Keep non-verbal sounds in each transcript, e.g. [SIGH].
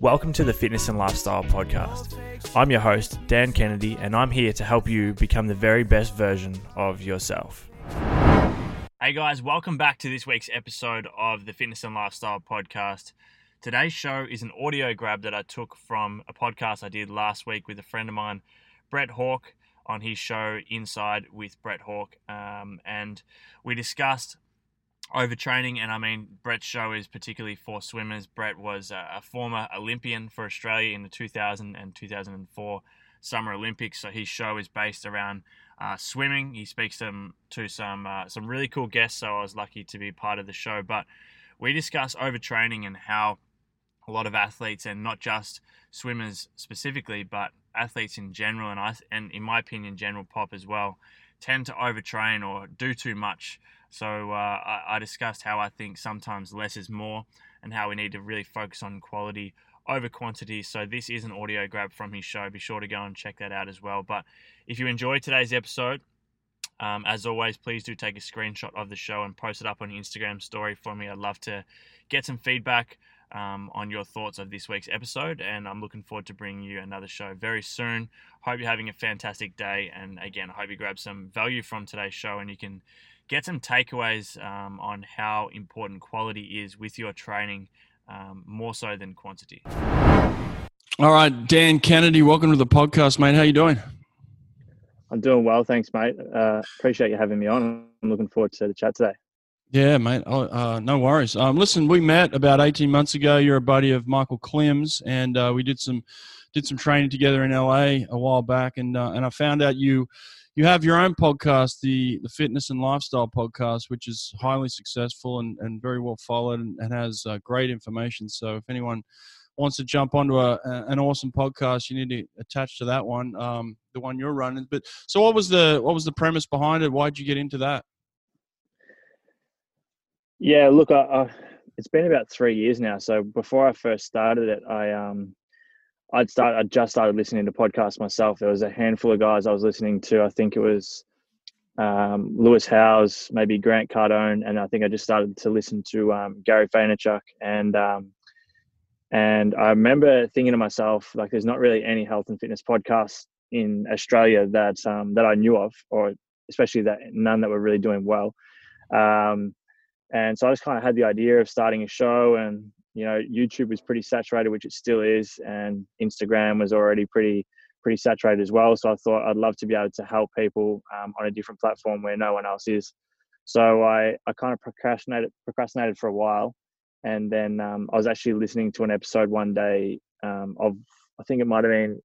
Welcome to the Fitness and Lifestyle Podcast. I'm your host, Dan Kennedy, and I'm here to help you become the very best version of yourself. Hey guys, welcome back to this week's episode of the Fitness and Lifestyle Podcast. Today's show is an audio grab that I took from a podcast I did last week with a friend of mine, Brett Hawke, on his show Inside with Brett Hawke. Um, and we discussed overtraining. And I mean, Brett's show is particularly for swimmers. Brett was a, former Olympian for Australia in the 2000 and 2004 Summer Olympics. So his show is based around uh, swimming. He speaks to, to some uh, some really cool guests. So I was lucky to be part of the show. But we discuss overtraining and how a lot of athletes, and not just swimmers specifically, but athletes in general, and I and in my opinion, general pop as well, tend to overtrain or do too much so uh, I, I discussed how I think sometimes less is more and how we need to really focus on quality over quantity. So this is an audio grab from his show. Be sure to go and check that out as well. But if you enjoyed today's episode, um, as always, please do take a screenshot of the show and post it up on Instagram story for me. I'd love to get some feedback um, on your thoughts of this week's episode, and I'm looking forward to bringing you another show very soon. Hope you're having a fantastic day, and again, I hope you grab some value from today's show, and you can get some takeaways um, on how important quality is with your training, um, more so than quantity. All right, Dan Kennedy, welcome to the podcast, mate. How you doing? I'm doing well, thanks, mate. Uh, appreciate you having me on. I'm looking forward to the chat today. Yeah, mate. Oh, uh, no worries. Um, listen, we met about 18 months ago. You're a buddy of Michael Klim's, and uh, we did some did some training together in LA a while back, and uh, and I found out you you have your own podcast, the the Fitness and Lifestyle podcast, which is highly successful and, and very well followed and, and has uh, great information. So if anyone wants to jump onto a, an awesome podcast, you need to attach to that one, um, the one you're running. But so what was the what was the premise behind it? Why'd you get into that? Yeah, look, I, I, it's been about three years now. So before I first started it, I um I'd start. I just started listening to podcasts myself. There was a handful of guys I was listening to. I think it was um, Lewis Howes, maybe Grant Cardone, and I think I just started to listen to um, Gary Vaynerchuk. And um, and I remember thinking to myself, like, there's not really any health and fitness podcasts in Australia that um, that I knew of, or especially that none that were really doing well. Um, and so I just kind of had the idea of starting a show and you know youtube was pretty saturated which it still is and instagram was already pretty pretty saturated as well. So i thought i'd love to be able to help people um, on a different platform where no one else is. So i i kind of procrastinated procrastinated for a while and then um, i was actually listening to an episode one day um, of i think it might have been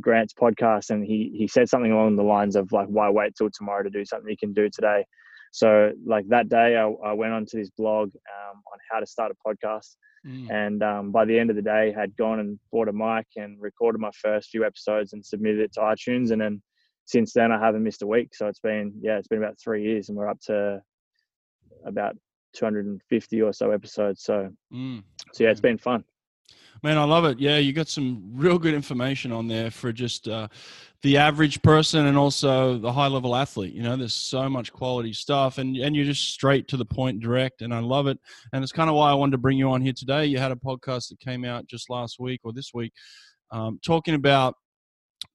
grant's podcast and he he said something along the lines of like why wait till tomorrow to do something you can do today so like that day i, I went onto this blog um, on how to start a podcast Mm. And um, by the end of the day, had gone and bought a mic and recorded my first few episodes and submitted it to iTunes. And then since then, I haven't missed a week. So it's been yeah, it's been about three years, and we're up to about 250 or so episodes. So mm. so yeah, it's been fun. Man, I love it. Yeah, you got some real good information on there for just uh, the average person and also the high level athlete. You know, there's so much quality stuff, and and you're just straight to the point, direct, and I love it. And it's kind of why I wanted to bring you on here today. You had a podcast that came out just last week or this week, um, talking about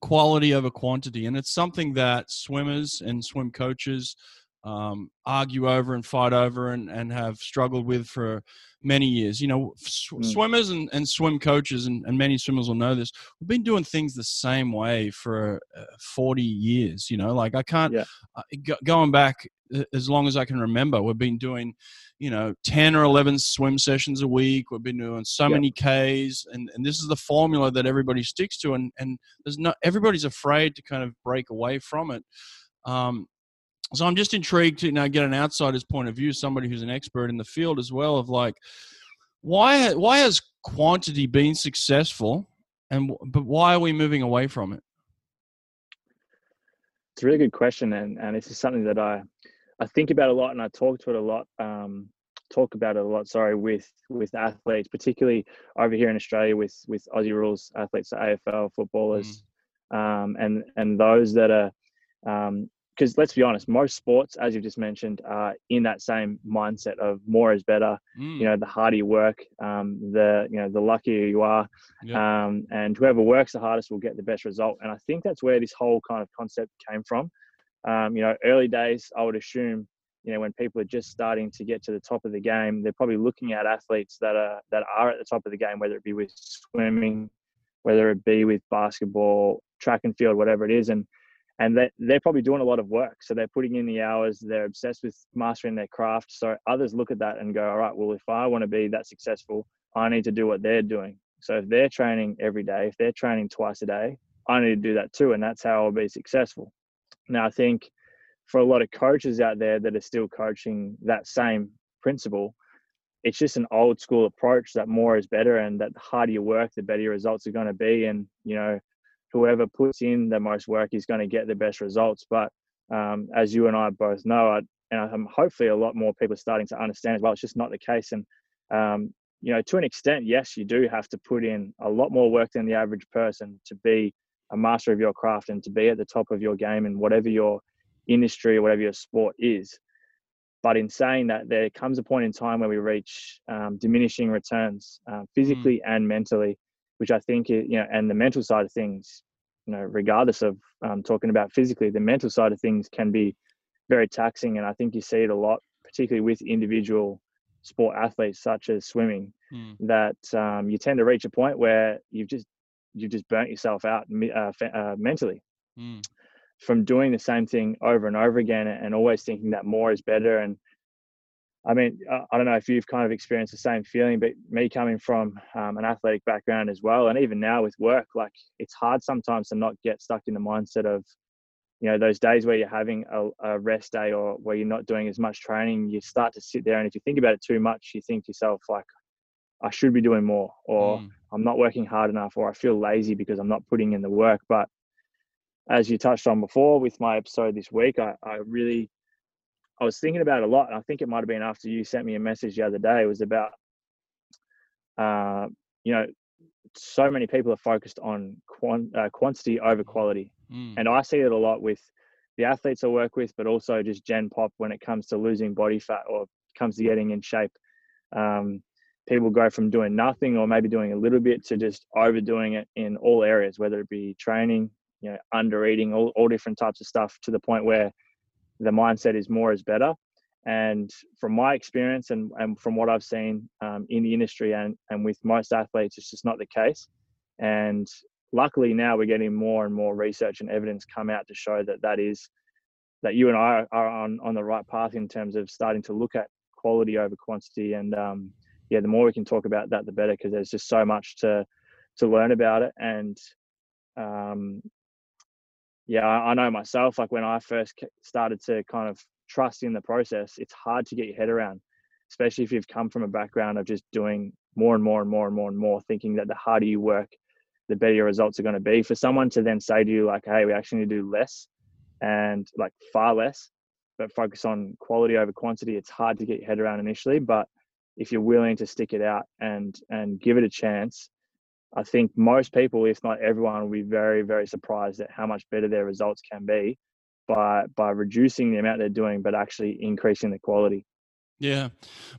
quality over quantity, and it's something that swimmers and swim coaches um, argue over and fight over and, and have struggled with for many years. You know, sw- mm. swimmers and, and swim coaches, and, and many swimmers will know this, we've been doing things the same way for uh, 40 years. You know, like I can't, yeah. uh, go, going back as long as I can remember, we've been doing, you know, 10 or 11 swim sessions a week. We've been doing so many Ks, and, and this is the formula that everybody sticks to. And, and there's not, everybody's afraid to kind of break away from it. Um, so I'm just intrigued to you now get an outsider's point of view, somebody who's an expert in the field as well, of like why why has quantity been successful, and but why are we moving away from it? It's a really good question, and and this is something that I I think about a lot, and I talk to it a lot. Um, talk about it a lot. Sorry, with with athletes, particularly over here in Australia, with with Aussie rules athletes, AFL footballers, mm. um, and and those that are um, because let's be honest, most sports, as you've just mentioned, are in that same mindset of more is better. Mm. You know, the harder you work, um, the you know the luckier you are, Yeah. um, and whoever works the hardest will get the best result. And I think that's where this whole kind of concept came from. Um, you know, early days, I would assume, you know, when people are just starting to get to the top of the game, they're probably looking at athletes that are that are at the top of the game, whether it be with swimming, whether it be with basketball, track and field, whatever it is, and and that they're probably doing a lot of work. So they're putting in the hours. They're obsessed with mastering their craft. So others look at that and go, all right, well, if I want to be that successful, I need to do what they're doing. So if they're training every day, if they're training twice a day, I need to do that too, and that's how I'll be successful. Now, I think for a lot of coaches out there that are still coaching that same principle, it's just an old school approach that more is better, and that the harder you work, the better your results are going to be. And you know, whoever puts in the most work is going to get the best results. But um, as you and I both know, I, and I'm hopefully a lot more people are starting to understand as well. It's just not the case, and um, you know, to an extent, yes, you do have to put in a lot more work than the average person to be a master of your craft and to be at the top of your game in whatever your industry or whatever your sport is. But in saying that, there comes a point in time where we reach um, diminishing returns, uh, physically and mentally, which I think, you know, and the mental side of things, you know, regardless of um, talking about physically, the mental side of things can be very taxing. And I think you see it a lot, particularly with individual sport athletes such as swimming, Mm. that um, you tend to reach a point where you've just you've just burnt yourself out uh, uh, mentally Mm. from doing the same thing over and over again and always thinking that more is better and i mean i don't know if you've kind of experienced the same feeling but me coming from um, an athletic background as well and even now with work like it's hard sometimes to not get stuck in the mindset of you know those days where you're having a, a rest day or where you're not doing as much training you start to sit there and if you think about it too much you think to yourself like i should be doing more or Mm. I'm not working hard enough or I feel lazy because I'm not putting in the work. But as you touched on before with my episode this week, I, I really I was thinking about it a lot. And I think it might have been after you sent me a message the other day. It was about uh, you know, so many people are focused on quant, uh, quantity over quality. Mm. And I see it a lot with the athletes I work with, but also just Gen Pop when it comes to losing body fat or comes to getting in shape. Um, people go from doing nothing or maybe doing a little bit to just overdoing it in all areas, whether it be training, you know, under eating, all, all different types of stuff to the point where the mindset is more is better. And from my experience and, and from what I've seen um, in the industry and, and with most athletes, it's just not the case. And luckily now we're getting more and more research and evidence come out to show that that is that you and I are on, on the right path in terms of starting to look at quality over quantity. And um, yeah, the more we can talk about that, the better, because there's just so much to to learn about it. And um, yeah, I, know myself. Like when I first started to kind of trust in the process, it's hard to get your head around, especially if you've come from a background of just doing more and more and more and more and more, thinking that the harder you work, the better your results are going to be. For someone to then say to you like, "Hey, we actually need to do less," and like far less, but focus on quality over quantity, it's hard to get your head around initially, but if you're willing to stick it out and and give it a chance i think most people if not everyone will be very very surprised at how much better their results can be by by reducing the amount they're doing but actually increasing the quality Yeah.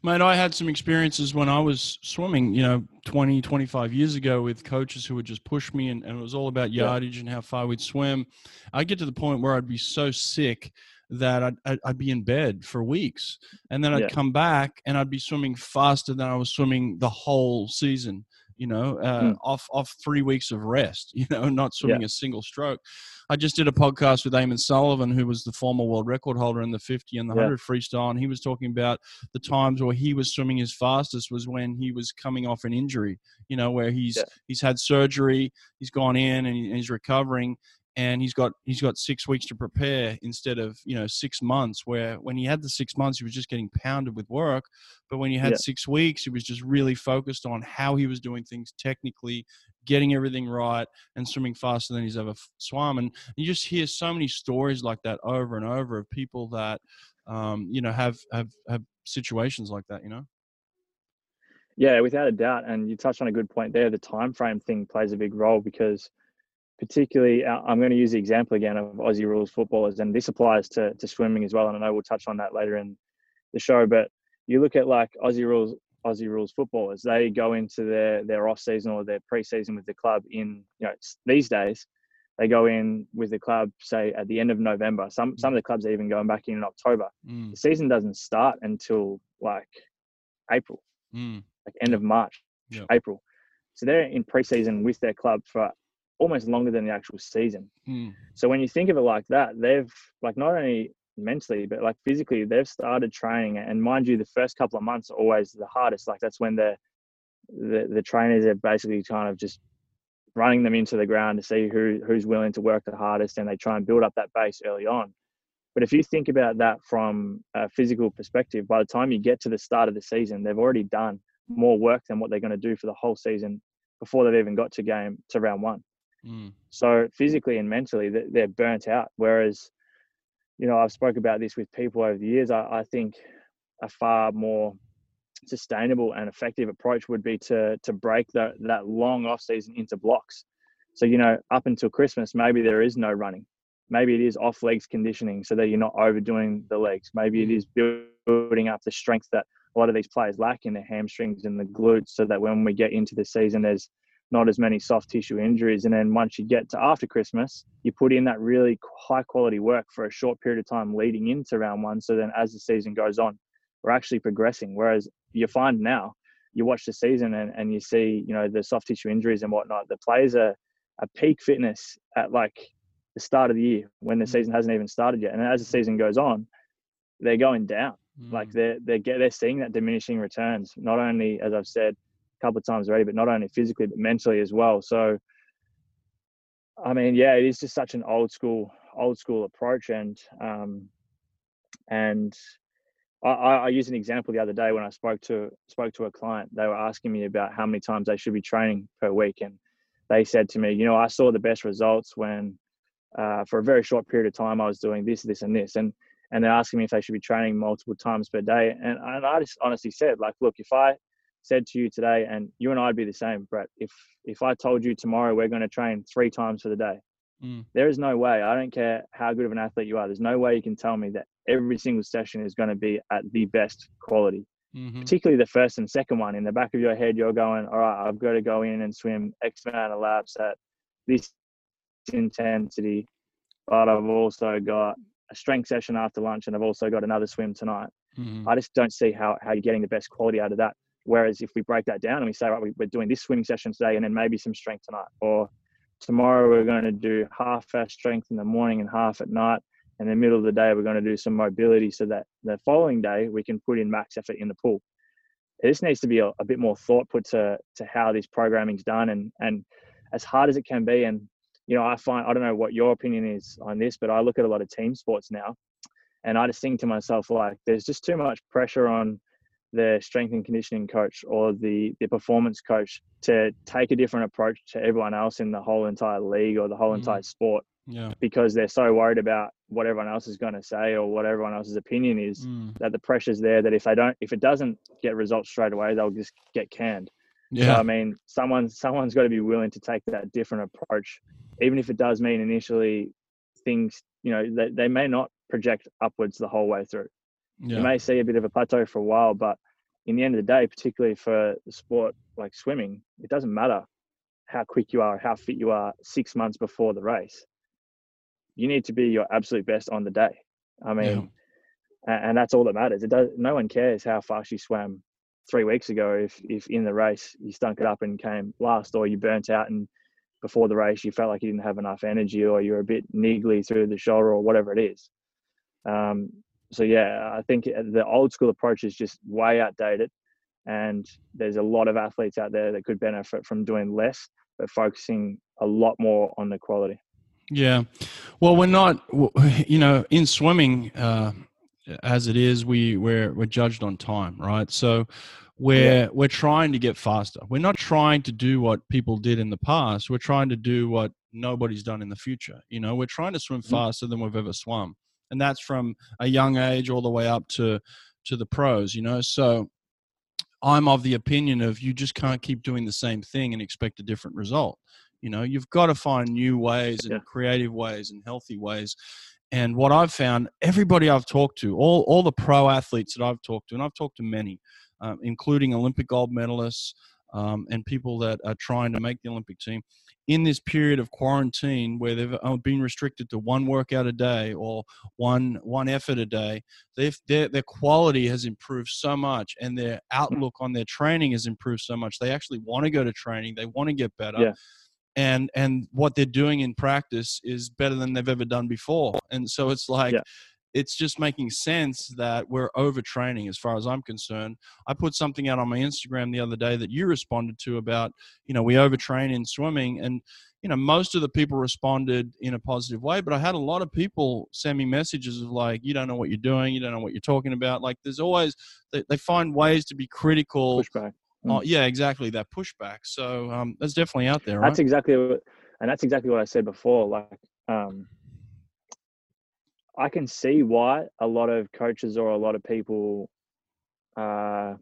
Mate, I had some experiences when I was swimming, you know, 20, 25 years ago with coaches who would just push me and, and it was all about Yeah. yardage and how far we'd swim. I'd get to the point where I'd be so sick that I'd, I'd, I'd be in bed for weeks. And then I'd Yeah. come back and I'd be swimming faster than I was swimming the whole season, you know, uh, Mm. off, off three weeks of rest, [LAUGHS] you know, not swimming a single stroke. I just did a podcast with Eamon Sullivan, who was the former world record holder in the 50 and the Yeah. 100 freestyle. And he was talking about the times where he was swimming his fastest was when he was coming off an injury, you know, where he's Yeah. he's had surgery, he's gone in and he's recovering and he's got he's got 6 weeks to prepare instead of, you know, 6 months where when he had the 6 months he was just getting pounded with work, but when he had Yeah. 6 weeks he was just really focused on how he was doing things technically, getting everything right and swimming faster than he's ever f- swum and you just hear so many stories like that over and over of people that um, you know have have have situations like that you know yeah without a doubt and you touched on a good point there the time frame thing plays a big role because particularly, uh, I'm going to use the example again of Aussie rules footballers, and this applies to, to swimming as well. And I know we'll touch on that later in the show. But you look at like Aussie rules Aussie rules footballers, they go into their their off season or their pre-season with the club in you know these days. They go in with the club, say at the end of November. Some some of the clubs are even going back in, in October. Mm. The season doesn't start until like April, mm. like end of March, yep. April. So they're in preseason with their club for almost longer than the actual season. Mm. So when you think of it like that, they've like not only mentally but like physically they've started training and mind you the first couple of months are always the hardest like that's when the the, the trainers are basically kind of just running them into the ground to see who who's willing to work the hardest and they try and build up that base early on but if you think about that from a physical perspective by the time you get to the start of the season they've already done more work than what they're going to do for the whole season before they've even got to game to round one Mm. So physically and mentally, they're burnt out. Whereas, you know, I've spoke about this with people over the years. I, I think a far more sustainable and effective approach would be to to break that that long off season into blocks. So you know, up until Christmas, maybe there is no running. Maybe it is off legs conditioning, so that you're not overdoing the legs. Maybe it mm. building up the strength that a lot of these players lack in their hamstrings and the glutes, so that when we get into the season, there's not as many soft tissue injuries. And then once you get to after Christmas, you put in that really high quality work for a short period of time leading into round one. So then as the season goes on, we're actually progressing. Whereas you find now, you watch the season and, and you see, you know, the soft tissue injuries and whatnot. The players are at peak fitness at like the start of the year when the mm. season hasn't even started yet. And as the season goes on, they're going down. Mm. Like they're they're they're seeing that diminishing returns. Not only, as I've said, couple of times already, but not only physically but mentally as well. So, I mean, yeah, it is just such an old school, old school approach, and um, and I, I used an example the other day when I spoke to spoke to a client. They were asking me about how many times they should be training per week, and they said to me, you know, I saw the best results when, uh, for a very short period of time, I was doing this, this, and this, and and they're asking me if they should be training multiple times per day, and, and I just honestly said, like, look, if I said to you today, and you and I'd be the same, Brett. If if I told you tomorrow we're going to train three times for the day, mm. there is no way. I don't care how good of an athlete you are. There's no way you can tell me that every single session is going to be at the best quality. Mm-hmm. Particularly the first and second one. In the back of your head, you're going, all right, I've got to go in and swim X amount of laps at this intensity, but I've also got a strength session after lunch and I've also got another swim tonight. Mm-hmm. I just don't see how, how you're getting the best quality out of that. Whereas if we break that down and we say, right, we're doing this swimming session today and then maybe some strength tonight, or tomorrow we're going to do half our strength in the morning and half at night, and in the middle of the day we're going to do some mobility so that the following day we can put in max effort in the pool. This needs to be a, a bit more thought put to to how this programming's done, and and as hard as it can be, and you know I find I don't know what your opinion is on this, but I look at a lot of team sports now, and I just think to myself like there's just too much pressure on the strength and conditioning coach or the, the performance coach to take a different approach to everyone else in the whole entire league or the whole mm. entire sport yeah. because they're so worried about what everyone else is going to say or what everyone else's opinion is mm. that the pressure's there that if they don't if it doesn't get results straight away they'll just get canned yeah so, i mean someone someone's got to be willing to take that different approach even if it does mean initially things you know they, they may not project upwards the whole way through yeah. you may see a bit of a plateau for a while, but in the end of the day, particularly for the sport like swimming, it doesn't matter how quick you are, how fit you are six months before the race. You need to be your absolute best on the day. I mean, yeah. and that's all that matters. It does. No one cares how fast you swam three weeks ago if if in the race you stunk it up and came last, or you burnt out and before the race you felt like you didn't have enough energy, or you're a bit niggly through the shoulder, or whatever it is. Um, so yeah, I think the old school approach is just way outdated, and there's a lot of athletes out there that could benefit from doing less, but focusing a lot more on the quality. Yeah, well, we're not, [LAUGHS] you know, in swimming uh, as it is, we we're we're judged on time, right? So we're yeah. we're trying to get faster. We're not trying to do what people did in the past. We're trying to do what nobody's done in the future. You know, we're trying to swim mm-hmm. faster than we've ever swum and that's from a young age all the way up to to the pros you know so i'm of the opinion of you just can't keep doing the same thing and expect a different result You know, you've got to find new ways and Yeah. creative ways and healthy ways. And what I've found, everybody I've talked to, all all the pro athletes that I've talked to, and I've talked to many, um, including Olympic gold medalists um, and people that are trying to make the Olympic team, in this period of quarantine where they've uh, been restricted to one workout a day or one one effort a day, their their quality has improved so much, and their outlook on their training has improved so much. They actually want to go to training. They want to get better. Yeah. And and what they're doing in practice is better than they've ever done before. And so it's like Yeah. It's just making sense that we're overtraining as far as I'm concerned. I put something out on my Instagram the other day that you responded to about, you know, we overtrain in swimming and you know, most of the people responded in a positive way, but I had a lot of people send me messages of like, you don't know what you're doing, you don't know what you're talking about. Like there's always they, they find ways to be critical. Pushback. Oh, yeah, exactly. That pushback. So um, that's definitely out there, right? That's exactly what, and that's exactly what I said before. Like, um, I can see why a lot of coaches or a lot of people, uh,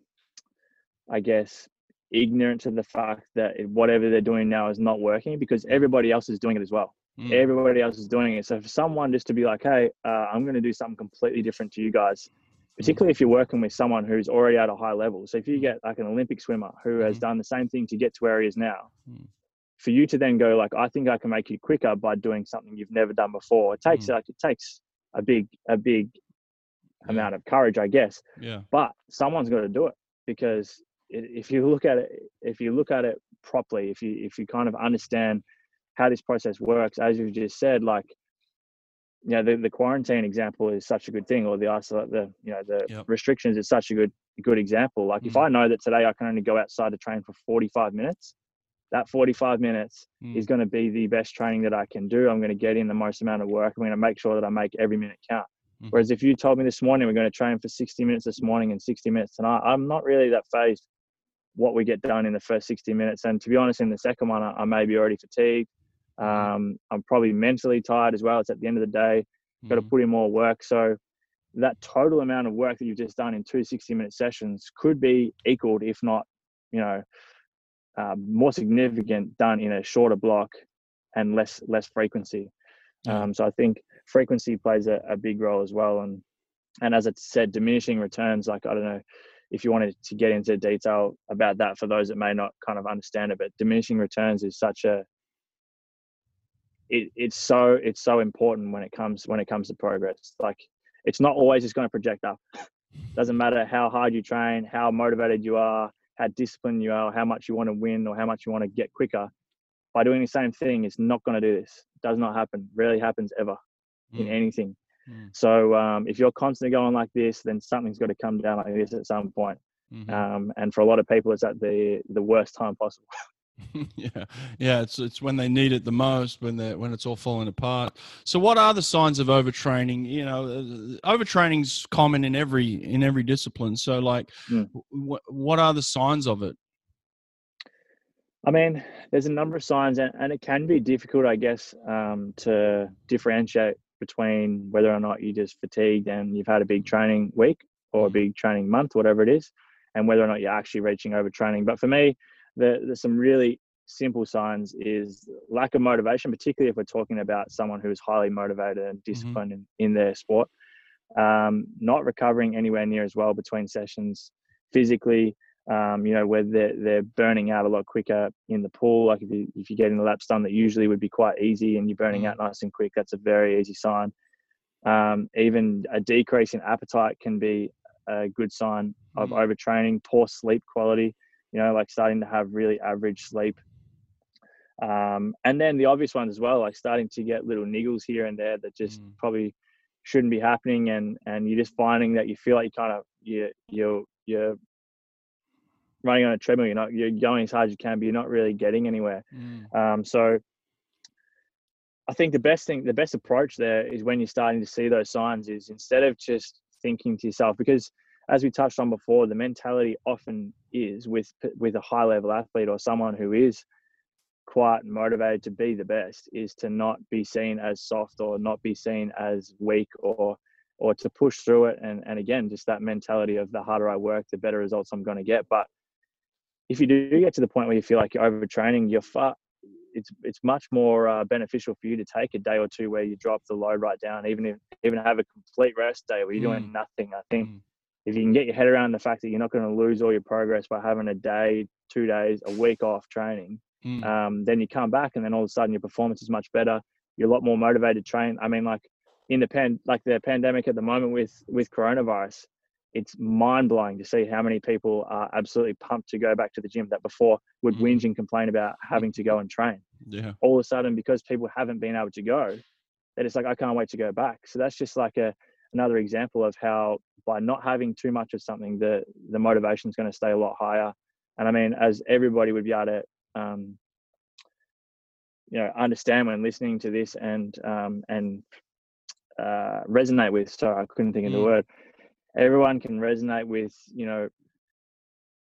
I guess, ignorant to the fact that whatever they're doing now is not working because everybody else is doing it as well. Mm, Everybody else is doing it. So for someone just to be like, "Hey, uh, I'm going to do something completely different to you guys," particularly if you're working with someone who's already at a high level. So if you get like an Olympic swimmer who has Mhm. done the same thing to get to where he is now, Mm. for you to then go like, I think I can make you quicker by doing something you've never done before. It takes Mm. like it takes a big a big Yeah. amount of courage, I guess. yeah. But someone's got to do it because if you look at it, if you look at it properly, if you if you kind of understand how this process works, as you just said, like you know, the, the quarantine example is such a good thing, or the isolate the you know the Yep. restrictions is such a good good example. Like if Mm. I know that today I can only go outside to train for 45 minutes, that 45 minutes Mm. is going to be the best training that I can do. I'm going to get in the most amount of work. I'm going to make sure that I make every minute count. Mhm. Whereas if you told me this morning we're going to train for 60 minutes this morning and 60 minutes tonight, I'm not really that fazed what we get done in the first 60 minutes. And to be honest, in the second one, I, I may be already fatigued. Um, I'm probably mentally tired as well. It's at the end of the day, got to put in more work. So that total amount of work that you've just done in two 60 minute sessions could be equaled, if not, you know, uh, more significant done in a shorter block and less less frequency. Um, so I think frequency plays a, a big role as well. And and as I said, diminishing returns. Like I don't know if you wanted to get into detail about that for those that may not kind of understand it, but diminishing returns is such a it, it's so it's so important when it comes when it comes to progress. Like it's not always just going to project up. Doesn't matter how hard you train, how motivated you are, how disciplined you are, how much you want to win or how much you want to get quicker. By doing the same thing, it's not going to do this. does not happen. Rarely happens ever in Mm. anything. Mm. So um, if you're constantly going like this, then something's got to come down like this at some point. Mhm. Um, and for a lot of people, it's at the the worst time possible. [LAUGHS] [LAUGHS] yeah, yeah. It's it's when they need it the most, when they when it's all falling apart. So, what are the signs of overtraining? You know, uh, overtraining's common in every in every discipline. So, like, Mm. what what are the signs of it? I mean, there's a number of signs, and, and it can be difficult, I guess, um, to differentiate between whether or not you're just fatigued and you've had a big training week or a Mhm. big training month, whatever it is, and whether or not you're actually reaching overtraining. But for me, the, there's some really simple signs is lack of motivation, particularly if we're talking about someone who is highly motivated and disciplined in, in their sport. Um, not recovering anywhere near as well between sessions physically, um, you know, where they're, they're burning out a lot quicker in the pool. Like if you, if you're getting the laps done that usually would be quite easy and you're burning Mhm. out nice and quick, that's a very easy sign. Um, even a decrease in appetite can be a good sign of Mhm. overtraining, poor sleep quality, you know, like starting to have really average sleep. Um, and then the obvious ones as well, like starting to get little niggles here and there that just Mm. probably shouldn't be happening and and you're just finding that you feel like you kind of you you're you're running on a treadmill you're not you're going as hard as you can but you're not really getting anywhere Mm. um so i think the best thing the best approach there is when you're starting to see those signs is instead of just thinking to yourself because as we touched on before the mentality often is with with a high level athlete or someone who is quite motivated to be the best is to not be seen as soft or not be seen as weak or or to push through it and and again just that mentality of the harder I work the better results I'm going to get but if you do get to the point where you feel like you're overtraining you're far it's it's much more uh, beneficial for you to take a day or two where you drop the load right down, even if even have a complete rest day where you're doing Mm. nothing. I think Mm. If you can get your head around the fact that you're not going to lose all your progress by having a day, two days, a week off training, Mm. um, then you come back and then all of a sudden your performance is much better. You're a lot more motivated to train. I mean, like in the pan, like the pandemic at the moment with with coronavirus, it's mind blowing to see how many people are absolutely pumped to go back to the gym that before would Mhm. whinge and complain about having to go and train. Yeah. All of a sudden, because people haven't been able to go, that it's like I can't wait to go back. So that's just like a another example of how by not having too much of something, the the motivation is going to stay a lot higher. And I mean, as everybody would be able to, um, you know, understand when listening to this and um, and uh, resonate with. Sorry, I couldn't think of the Mm. word. Everyone can resonate with, you know,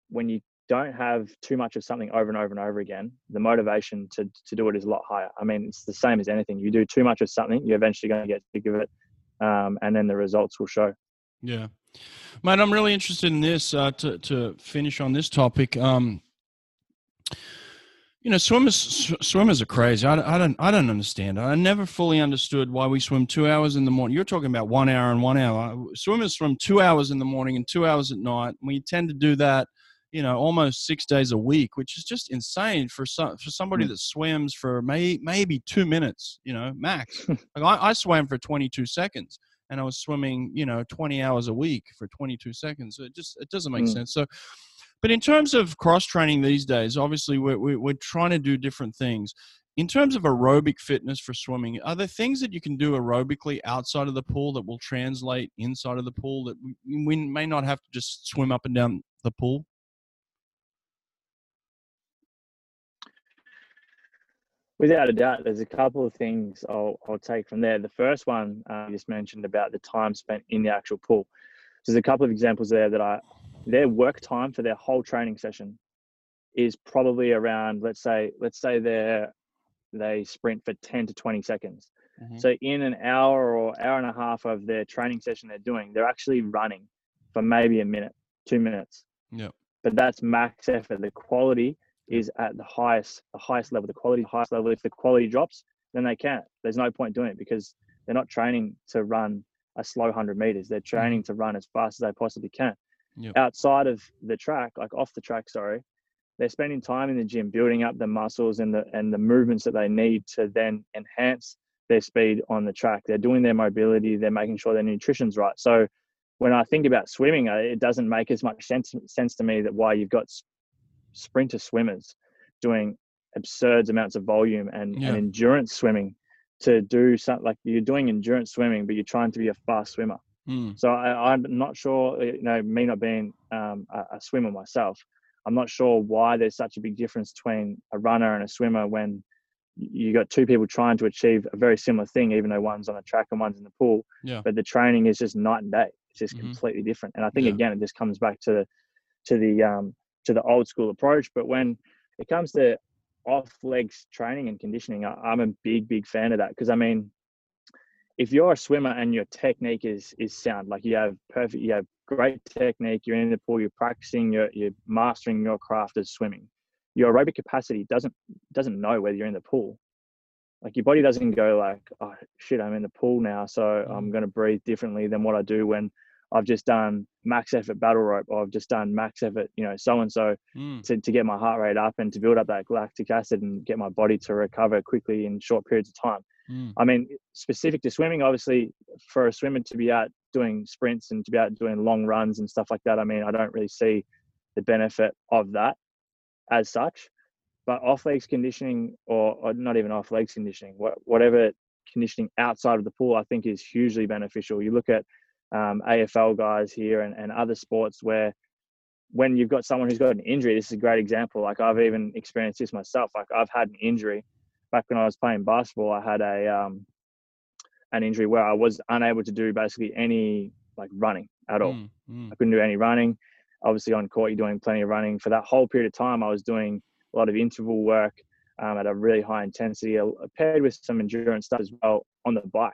when you don't have too much of something over and over and over again, the motivation to to do it is a lot higher. I mean, it's the same as anything. You do too much of something, you're eventually going to get sick of it, um, and then the results will show. Yeah, mate, I'm really interested in this. Uh, to to finish on this topic, um, you know, swimmers sw- swimmers are crazy. I, don't- I don't I don't understand. I never fully understood why we swim two hours in the morning. You're talking about one hour and one hour. Swimmers swim two hours in the morning and two hours at night. We tend to do that, you know, almost six days a week, which is just insane for some for somebody Mm. that swims for may, maybe two minutes, you know, max. [LAUGHS] like I, I swam for 22 seconds and I was swimming, you know, 20 hours a week for 22 seconds. So it just it doesn't make Mm. sense. So, but in terms of cross training these days, obviously we're, we're we're trying to do different things. In terms of aerobic fitness for swimming, are there things that you can do aerobically outside of the pool that will translate inside of the pool that we, we may not have to just swim up and down the pool? Without a doubt, there's a couple of things I'll, I'll take from there. The first one uh, you just mentioned about the time spent in the actual pool. So there's a couple of examples there that I, their work time for their whole training session is probably around, let's say, let's say they they sprint for 10 to 20 seconds. Mhm. So in an hour or hour and a half of their training session they're doing, they're actually running for maybe a minute, two minutes. Yep. But that's max effort. The quality is at the highest, the highest level. The quality, highest level. If the quality drops, then they can't. There's no point doing it because they're not training to run a slow 100 meters. They're training to run as fast as they possibly can. Yep. Outside of the track, like off the track, sorry, they're spending time in the gym building up the muscles and the and the movements that they need to then enhance their speed on the track. They're doing their mobility. They're making sure their nutrition's right. So when I think about swimming, uh, it doesn't make as much sense sense to me that why you've got sprinter swimmers doing absurd amounts of volume and, Yeah. and endurance swimming to do something like you're doing endurance swimming, but you're trying to be a fast swimmer. Mm. So I, I'm not sure, uh, you know, me not being um, a, a swimmer myself, I'm not sure why there's such a big difference between a runner and a swimmer when you got two people trying to achieve a very similar thing, even though one's on a track and one's in the pool. Yeah. But the training is just night and day. It's just Mhm. completely different. And I think Yeah. again, it just comes back to the to the um, to the old school approach. But when it comes to off legs training and conditioning, I, I'm a big big fan of that because I mean if you're a swimmer and your technique is is sound, like you have perfect, you have great technique, you're in the pool, you're practicing, you're you're mastering your craft as swimming. Your aerobic capacity doesn't doesn't know whether you're in the pool. Like your body doesn't go like, oh shit, I'm in the pool now, so mm. I'm going to breathe differently than what I do when I've just done max effort battle rope or I've just done max effort, you know, so and so to, to get my heart rate up and to build up that lactic acid and get my body to recover quickly in short periods of time. Mm. I mean, specific to swimming, obviously, for a swimmer to be out doing sprints and to be out doing long runs and stuff like that, I mean, I don't really see the benefit of that as such. But off legs conditioning, or, or not even off legs conditioning, whatever conditioning outside of the pool, I think is hugely beneficial. You look at um, AFL guys here and, and other sports where when you've got someone who's got an injury, this is a great example. Like I've even experienced this myself. Like I've had an injury back when I was playing basketball. I had a um, an injury where I was unable to do basically any like running at all. Mm. Mm. I couldn't do any running. Obviously, on court, you're doing plenty of running. For that whole period of time, I was doing a lot of interval work um, at a really high intensity, uh, paired with some endurance stuff as well on the bike,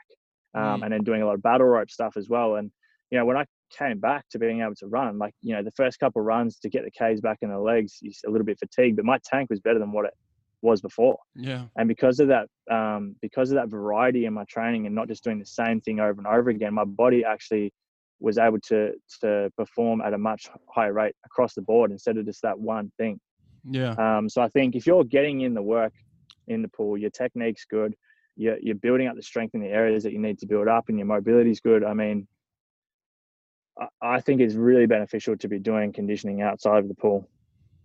um, Mm. and then doing a lot of battle rope stuff as well. And you know, when I came back to being able to run, like you know, the first couple runs to get the K's back in the legs, you're a little bit fatigued, but my tank was better than what it was before. Yeah. And because of that, um, because of that variety in my training and not just doing the same thing over and over again, my body actually was able to to perform at a much higher rate across the board instead of just that one thing. Yeah. Um, so I think if you're getting in the work in the pool, your technique's good, you're, you're building up the strength in the areas that you need to build up, and your mobility is good. I mean, I, I think it's really beneficial to be doing conditioning outside of the pool,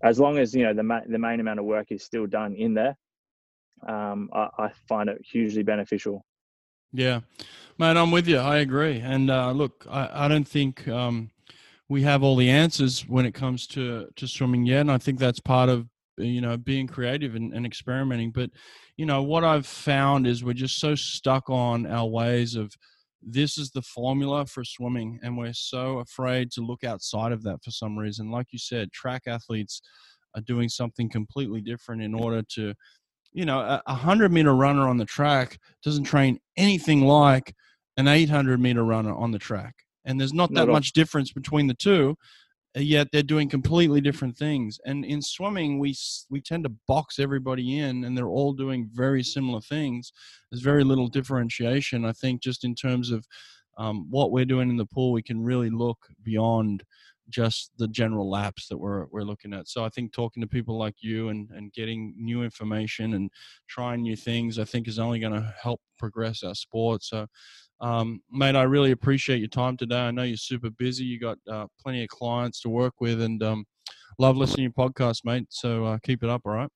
as long as you know the ma- the main amount of work is still done in there. Um, I, I find it hugely beneficial. Yeah, mate, I'm with you. I agree. And uh, look, I, I don't think um, we have all the answers when it comes to to swimming yet, and I think that's part of you know being creative and, and experimenting. But you know what I've found is we're just so stuck on our ways of this is the formula for swimming, and we're so afraid to look outside of that for some reason. Like you said, track athletes are doing something completely different in order to you know, a, a hundred meter runner on the track doesn't train anything like an 800 meter runner on the track. And there's not that Not much difference between the two, yet they're doing completely different things. And in swimming, we we tend to box everybody in, and they're all doing very similar things. There's very little differentiation. I think just in terms of um, what we're doing in the pool, we can really look beyond just the general laps that we're we're looking at. So I think talking to people like you and and getting new information and trying new things, I think is only going to help progress our sport. So. Um, mate, I really appreciate your time today. I know you're super busy. You got uh, plenty of clients to work with, and um, love listening to your podcast, mate. So uh, keep it up, all right?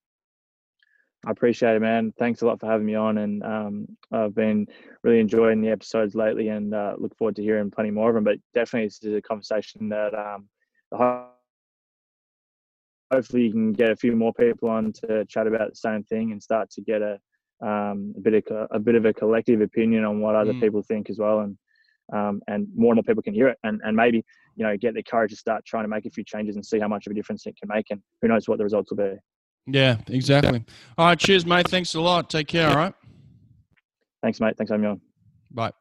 I appreciate it, man. Thanks a lot for having me on, and um, I've been really enjoying the episodes lately, and uh, look forward to hearing plenty more of them. But definitely, this is a conversation that um, hopefully you can get a few more people on to chat about the same thing and start to get a um, a bit of a bit of a collective opinion on what other Mm. people think as well, and um, and more and more people can hear it, and and maybe you know get the courage to start trying to make a few changes and see how much of a difference it can make, and who knows what the results will be. Yeah, exactly. All right, cheers, mate. Thanks a lot. Take care, all right? Thanks, mate. Thanks me on. Bye.